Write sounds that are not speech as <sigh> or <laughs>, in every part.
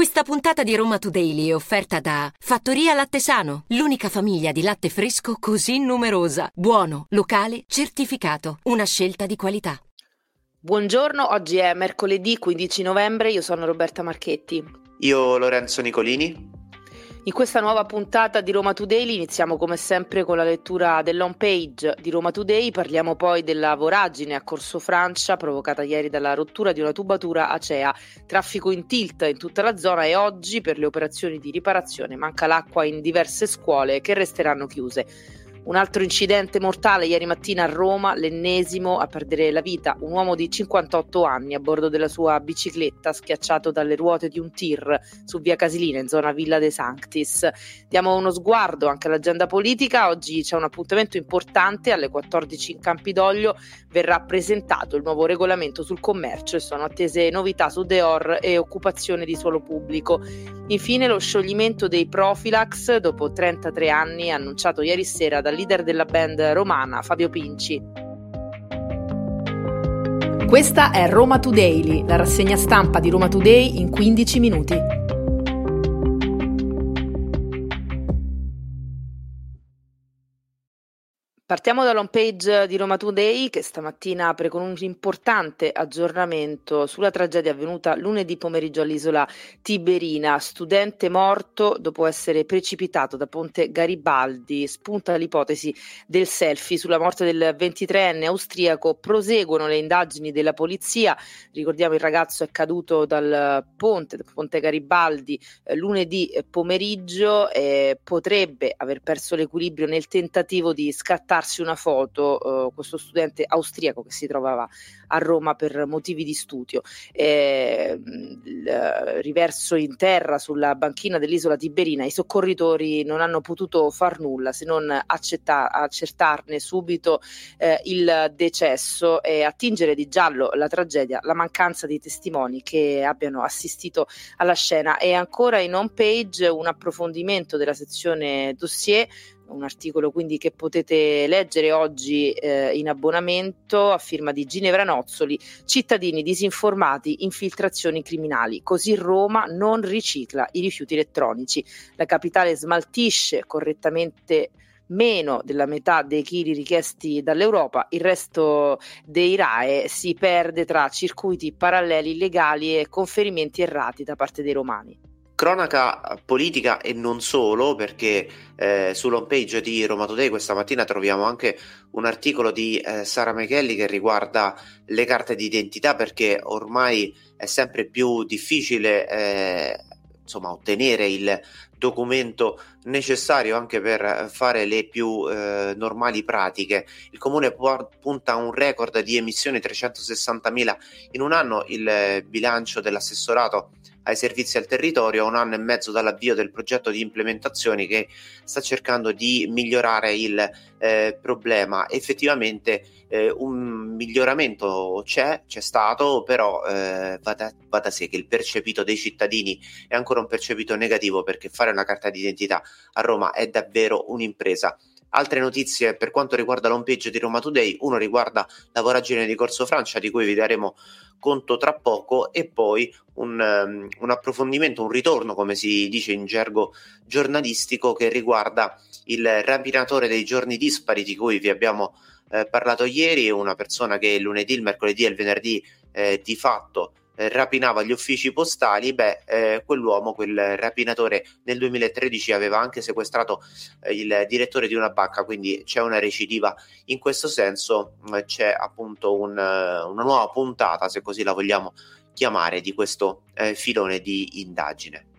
Questa puntata di Roma Today è offerta da Fattoria Latte Sano, l'unica famiglia di latte fresco così numerosa. Buono, locale, certificato. Una scelta di qualità. Buongiorno, oggi è mercoledì 15 novembre, io sono Roberta Marchetti. Io Lorenzo Nicolini. In questa nuova puntata di Roma Today iniziamo come sempre con la lettura dell'home page di Roma Today, parliamo poi della voragine a Corso Francia provocata ieri dalla rottura di una tubatura acea, traffico in tilt in tutta la zona e oggi per le operazioni di riparazione manca l'acqua in diverse scuole che resteranno chiuse. Un altro incidente mortale ieri mattina a Roma, l'ennesimo a perdere la vita, un uomo di 58 anni a bordo della sua bicicletta schiacciato dalle ruote di un tir su via Casilina in zona Villa de Sanctis. Diamo uno sguardo anche all'agenda politica, oggi c'è un appuntamento importante alle 14 in Campidoglio, verrà presentato il nuovo regolamento sul commercio e sono attese novità su Deor e occupazione di suolo pubblico. Infine lo scioglimento dei Profilax dopo 33 anni annunciato ieri sera dal leader della band romana Fabio Pinci. Questa è Roma Today, la rassegna stampa di Roma Today in 15 minuti. Partiamo dall'home page di Roma Today che stamattina apre con un importante aggiornamento sulla tragedia avvenuta lunedì pomeriggio all'isola Tiberina. Studente morto dopo essere precipitato da Ponte Garibaldi. Spunta l'ipotesi del selfie sulla morte del 23enne austriaco. Proseguono le indagini della polizia. Ricordiamo il ragazzo è caduto dal ponte, dal Ponte Garibaldi eh, lunedì pomeriggio e potrebbe aver perso l'equilibrio nel tentativo di scattare farsi una foto eh, questo studente austriaco che si trovava a Roma per motivi di studio. Eh, riverso in terra sulla banchina dell'isola Tiberina, i soccorritori non hanno potuto far nulla se non accetta- accertarne subito eh, il decesso e attingere di giallo la tragedia, la mancanza di testimoni che abbiano assistito alla scena. E ancora in home page un approfondimento della sezione dossier un articolo quindi che potete leggere oggi eh, in abbonamento a firma di Ginevra Nozzoli, cittadini disinformati, infiltrazioni criminali, così Roma non ricicla i rifiuti elettronici. La capitale smaltisce correttamente meno della metà dei chili richiesti dall'Europa, il resto dei RAE si perde tra circuiti paralleli illegali e conferimenti errati da parte dei romani cronaca politica e non solo, perché eh, sull'home page di Roma Today questa mattina troviamo anche un articolo di eh, Sara Michelli che riguarda le carte d'identità, perché ormai è sempre più difficile eh, insomma, ottenere il documento necessario anche per fare le più eh, normali pratiche. Il comune punta a un record di emissioni 360.000 in un anno, il bilancio dell'assessorato ai servizi al territorio un anno e mezzo dall'avvio del progetto di implementazione che sta cercando di migliorare il eh, problema. Effettivamente eh, un miglioramento c'è, c'è stato, però eh, va, da, va da sé che il percepito dei cittadini è ancora un percepito negativo perché fare una carta d'identità a Roma è davvero un'impresa. Altre notizie per quanto riguarda l'home page di Roma Today, uno riguarda la voragine di Corso Francia di cui vi daremo conto tra poco e poi un, um, un, approfondimento, un ritorno, come si dice in gergo giornalistico, che riguarda il rapinatore dei giorni dispari di cui vi abbiamo eh, parlato ieri, una persona che il lunedì, il mercoledì e il venerdì eh, di fatto rapinava gli uffici postali, beh, eh, quell'uomo, quel rapinatore nel 2013 aveva anche sequestrato eh, il direttore di una banca, quindi c'è una recidiva in questo senso, eh, c'è appunto un, eh, una nuova puntata, se così la vogliamo chiamare, di questo eh, filone di indagine.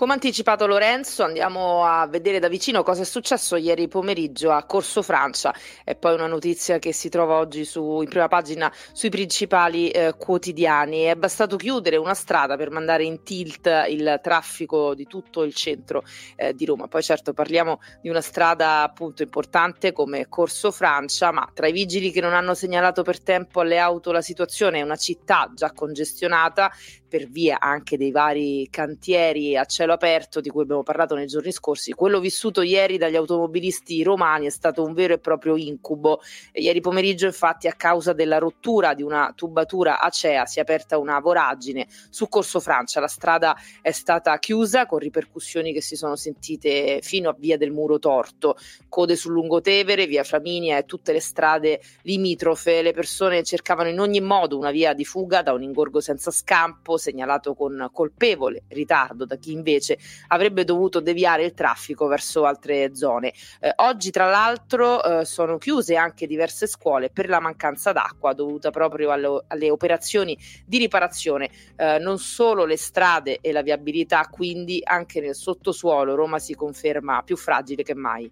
Come anticipato Lorenzo, andiamo a vedere da vicino cosa è successo ieri pomeriggio a Corso Francia. È poi una notizia che si trova oggi su, in prima pagina sui principali eh, quotidiani. È bastato chiudere una strada per mandare in tilt il traffico di tutto il centro eh, di Roma. Poi certo parliamo di una strada appunto importante come Corso Francia, ma tra i vigili che non hanno segnalato per tempo alle auto la situazione è una città già congestionata per via anche dei vari cantieri a cielo cielo aperto di cui abbiamo parlato nei giorni scorsi, quello vissuto ieri dagli automobilisti romani è stato un vero e proprio incubo. Ieri pomeriggio infatti a causa della rottura di una tubatura acea si è aperta una voragine su Corso Francia, la strada è stata chiusa con ripercussioni che si sono sentite fino a Via del Muro Torto, code sul Lungotevere, Via Flaminia e tutte le strade limitrofe, le persone cercavano in ogni modo una via di fuga da un ingorgo senza scampo segnalato con colpevole ritardo da chi invece avrebbe dovuto deviare il traffico verso altre zone. Eh, oggi tra l'altro eh, sono chiuse anche diverse scuole per la mancanza d'acqua dovuta proprio alle, alle operazioni di riparazione. Eh, non solo le strade e la viabilità, quindi anche nel sottosuolo Roma si conferma più fragile che mai.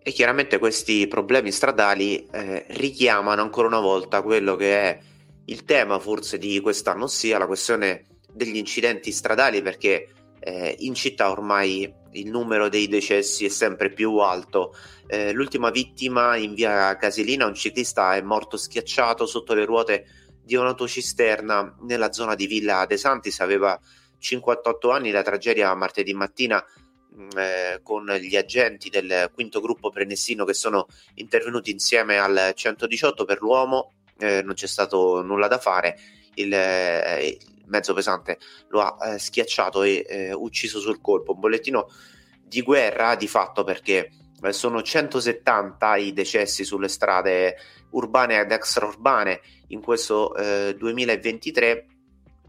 E chiaramente questi problemi stradali eh, richiamano ancora una volta quello che è il tema forse di quest'anno, ossia la questione degli incidenti stradali, perché eh, in città ormai il numero dei decessi è sempre più alto. Eh, l'ultima vittima in via Casilina, un ciclista è morto schiacciato sotto le ruote di un'autocisterna nella zona di Villa De Santis, aveva 58 anni, la tragedia martedì mattina mm, eh, con gli agenti del quinto gruppo prenessino che sono intervenuti insieme al 118 per l'uomo, eh, non c'è stato nulla da fare, il, eh, mezzo pesante lo ha eh, schiacciato e eh, ucciso sul colpo, un bollettino di guerra di fatto perché eh, sono 170 i decessi sulle strade urbane ed extraurbane in questo 2023,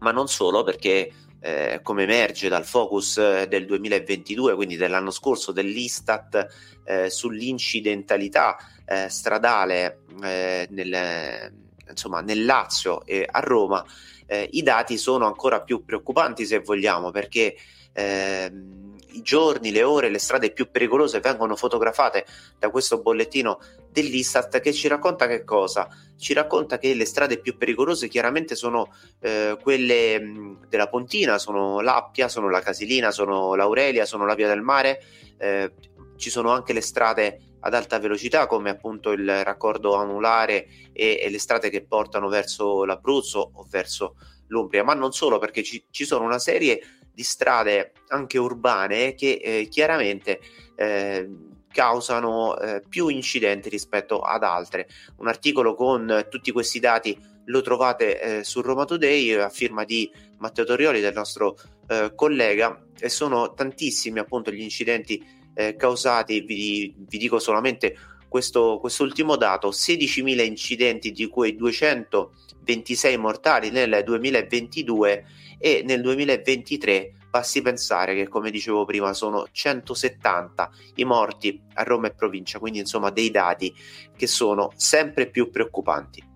ma non solo perché eh, come emerge dal focus eh, del 2022, quindi dell'anno scorso dell'Istat eh, sull'incidentalità eh, stradale eh, nel, insomma, nel Lazio e a Roma, eh, i dati sono ancora più preoccupanti se vogliamo, perché ehm, i giorni, le ore, le strade più pericolose vengono fotografate da questo bollettino dell'Istat che ci racconta che cosa? Ci racconta che le strade più pericolose chiaramente sono eh, quelle mh, della Pontina, sono l'Appia, sono la Casilina, sono l'Aurelia, sono la Via del Mare, eh, ci sono anche le strade ad alta velocità come appunto il raccordo anulare e, e le strade che portano verso l'Abruzzo o verso l'Umbria, ma non solo perché ci, ci sono una serie di strade anche urbane che eh, chiaramente eh, causano eh, più incidenti rispetto ad altre. Un articolo con tutti questi dati lo trovate eh, su Roma Today a firma di Matteo Torioli, del nostro eh, collega, e sono tantissimi appunto gli incidenti eh, causati, vi, vi, dico solamente questo quest'ultimo dato, 16.000 incidenti di cui 226 mortali nel 2022 e nel 2023 basti pensare che come dicevo prima sono 170 i morti a Roma e provincia, quindi insomma dei dati che sono sempre più preoccupanti.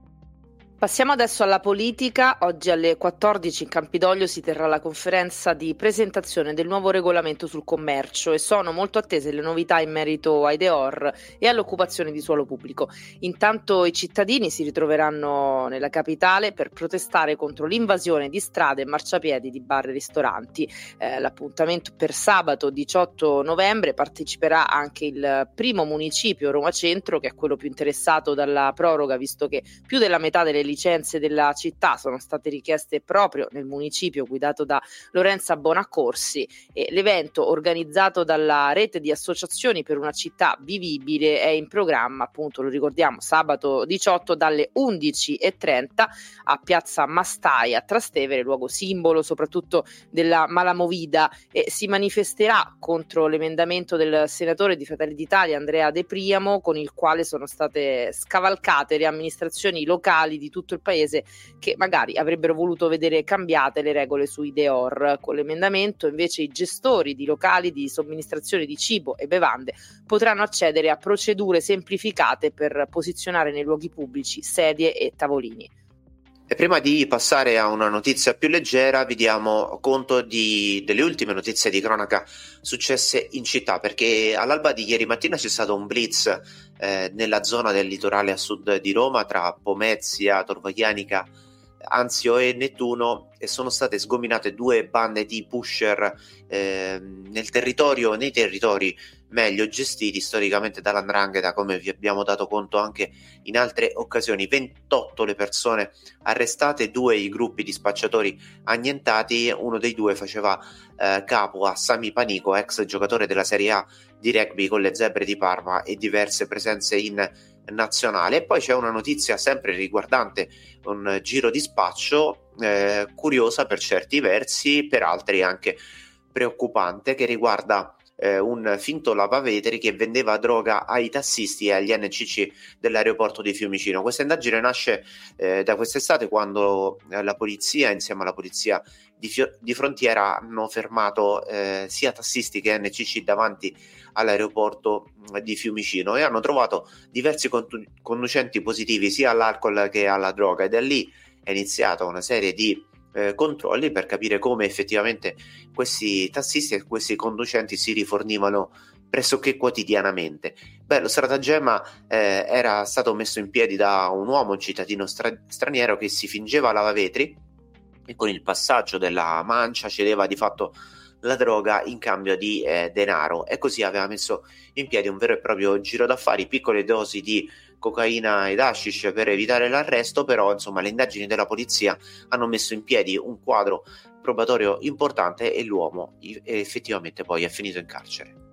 Passiamo adesso alla politica. Oggi alle 14 in Campidoglio si terrà la conferenza di presentazione del nuovo regolamento sul commercio e sono molto attese le novità in merito ai Deor e all'occupazione di suolo pubblico. Intanto i cittadini si ritroveranno nella capitale per protestare contro l'invasione di strade e marciapiedi di bar e ristoranti. Eh, l'appuntamento per sabato 18 novembre parteciperà anche il primo municipio Roma Centro, che è quello più interessato dalla proroga, visto che più della metà delle licenze della città sono state richieste proprio nel municipio guidato da Lorenza Bonaccorsi e l'evento organizzato dalla rete di associazioni per una città vivibile è in programma, appunto lo ricordiamo, sabato 18 dalle 11.30 a Piazza Mastai a Trastevere, luogo simbolo soprattutto della Malamovida e si manifesterà contro l'emendamento del senatore di Fratelli d'Italia Andrea De Priamo con il quale sono state scavalcate le amministrazioni locali di tutto il paese che magari avrebbero voluto vedere cambiate le regole sui Deor. Con l'emendamento invece i gestori di locali di somministrazione di cibo e bevande potranno accedere a procedure semplificate per posizionare nei luoghi pubblici sedie e tavolini. E prima di passare a una notizia più leggera, vi diamo conto di, delle ultime notizie di cronaca successe in città, perché all'alba di ieri mattina c'è stato un blitz eh, nella zona del litorale a sud di Roma, tra Pomezia, Torvaglianica Anzio e Nettuno e sono state sgominate due bande di pusher eh, nel territorio, nei territori meglio gestiti storicamente dall'andrangheta come vi abbiamo dato conto anche in altre occasioni. 28 le persone arrestate due i gruppi di spacciatori annientati uno dei due faceva eh, capo a Sami Panico ex giocatore della Serie A di rugby con le zebre di Parma e diverse presenze in nazionale. E poi c'è una notizia sempre riguardante un giro di spaccio eh, curiosa per certi versi per altri anche preoccupante che riguarda eh, un finto lavavetri che vendeva droga ai tassisti e agli NCC dell'aeroporto di Fiumicino. Questa indagine nasce eh, da quest'estate quando eh, la polizia, insieme alla polizia di, Fio- di frontiera, hanno fermato eh, sia tassisti che NCC davanti all'aeroporto mm, di Fiumicino e hanno trovato diversi conducenti positivi sia all'alcol che alla droga ed è lì è iniziata una serie di eh, controlli per capire come effettivamente questi tassisti e questi conducenti si rifornivano pressoché quotidianamente. Beh, lo stratagemma eh, era stato messo in piedi da un uomo, un cittadino stra- straniero che si fingeva lavavetri e con il passaggio della mancia cedeva di fatto la droga in cambio di eh, denaro e così aveva messo in piedi un vero e proprio giro d'affari, piccole dosi di cocaina ed hashish per evitare l'arresto, però insomma le indagini della polizia hanno messo in piedi un quadro probatorio importante e l'uomo effettivamente poi è finito in carcere.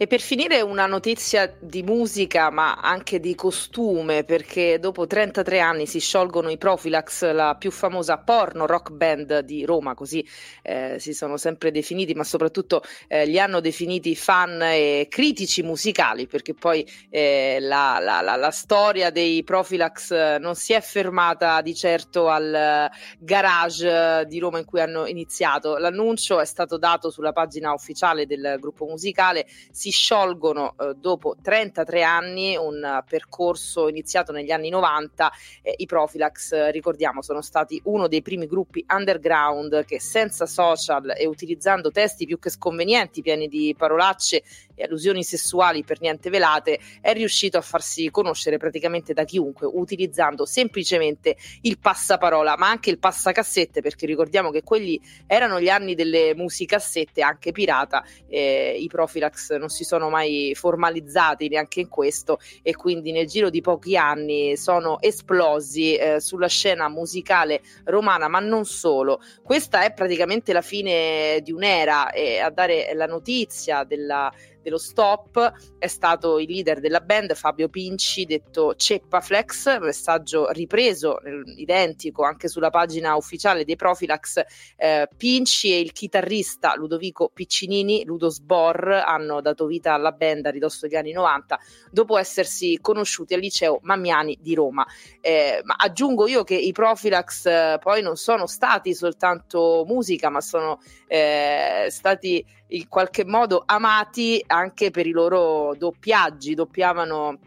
E per finire una notizia di musica ma anche di costume perché dopo 33 anni si sciolgono i Profilax, la più famosa porno rock band di Roma, così eh, si sono sempre definiti ma soprattutto eh, li hanno definiti fan e critici musicali perché poi eh, la, la, la, la, storia dei Profilax non si è fermata di certo al garage di Roma in cui hanno iniziato. L'annuncio è stato dato sulla pagina ufficiale del gruppo musicale. Si si sciolgono eh, dopo 33 anni, un percorso iniziato negli anni 90. Eh, I Profilax, ricordiamo, sono stati uno dei primi gruppi underground che senza social e utilizzando testi più che sconvenienti, pieni di parolacce e allusioni sessuali per niente velate, è riuscito a farsi conoscere praticamente da chiunque, utilizzando semplicemente il passaparola, ma anche il passacassette, perché ricordiamo che quelli erano gli anni delle musicassette, anche pirata. Eh, I Profilax non si sono mai formalizzati neanche in questo e quindi nel giro di pochi anni sono esplosi eh, sulla scena musicale romana, ma non solo. Questa è praticamente la fine di un'era e a dare la notizia della dello stop è stato il leader della band Fabio Pinci, detto Ceppa Flex, messaggio ripreso identico anche sulla pagina ufficiale dei Profilax. Eh, Pinci e il chitarrista Ludovico Piccinini, Ludo Sbor, hanno dato vita alla band a ridosso degli anni 90 dopo essersi conosciuti al liceo Mammiani di Roma. Eh, ma aggiungo io che i Profilax eh, poi non sono stati soltanto musica, ma sono eh, stati in qualche modo amati anche per i loro doppiaggi, doppiavano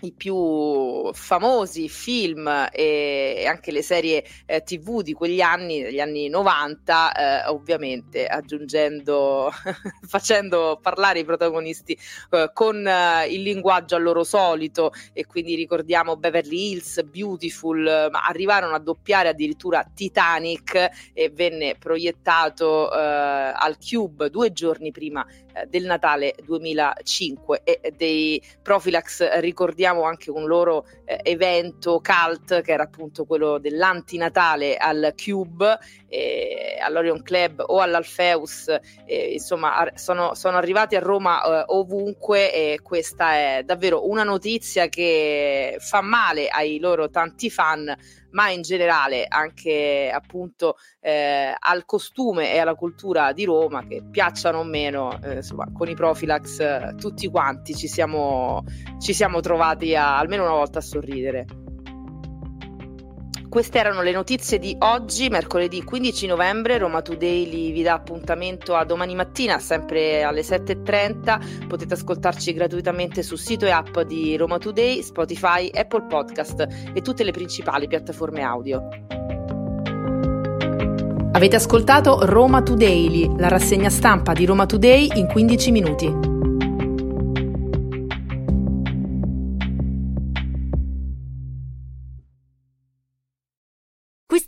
i più famosi film e anche le serie eh, tv di quegli anni, degli anni 90, eh, ovviamente aggiungendo, <laughs> facendo parlare i protagonisti eh, con eh, il linguaggio a loro solito. E quindi ricordiamo Beverly Hills, Beautiful, ma arrivarono a doppiare addirittura Titanic e venne proiettato eh, al Cube due giorni prima eh, del Natale 2005 e dei Profilax ricordiamo anche un loro eh, evento cult che era appunto quello dell'antinatale al Cube, eh, all'Orion Club o all'Alfeus, eh, insomma sono, sono, arrivati a Roma eh, ovunque e questa è davvero una notizia che fa male ai loro tanti fan ma in generale anche appunto eh, al costume e alla cultura di Roma che piacciono o meno, eh, insomma, con i Profilax eh, tutti quanti ci siamo, ci siamo trovati a, almeno una volta a sorridere. Queste erano le notizie di oggi, mercoledì 15 novembre. Roma Today vi dà appuntamento a domani mattina, sempre alle 7.30. Potete ascoltarci gratuitamente sul sito e app di Roma Today, Spotify, Apple Podcast e tutte le principali piattaforme audio. Avete ascoltato Roma Today, la rassegna stampa di Roma Today in 15 minuti.